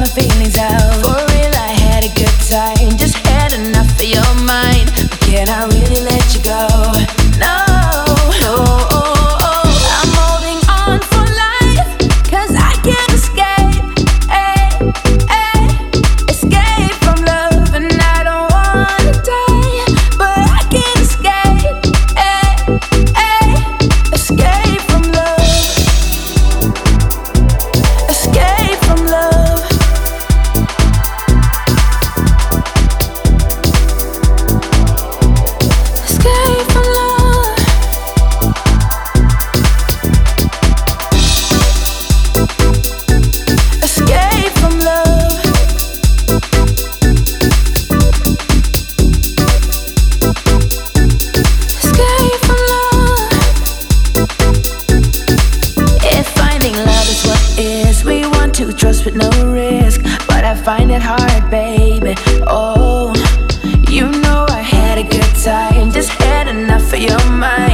my feelings is we want to trust with no risk, but I find it hard, baby. Oh, you know I had a good time, just had enough of your mind.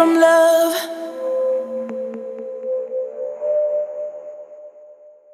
from love.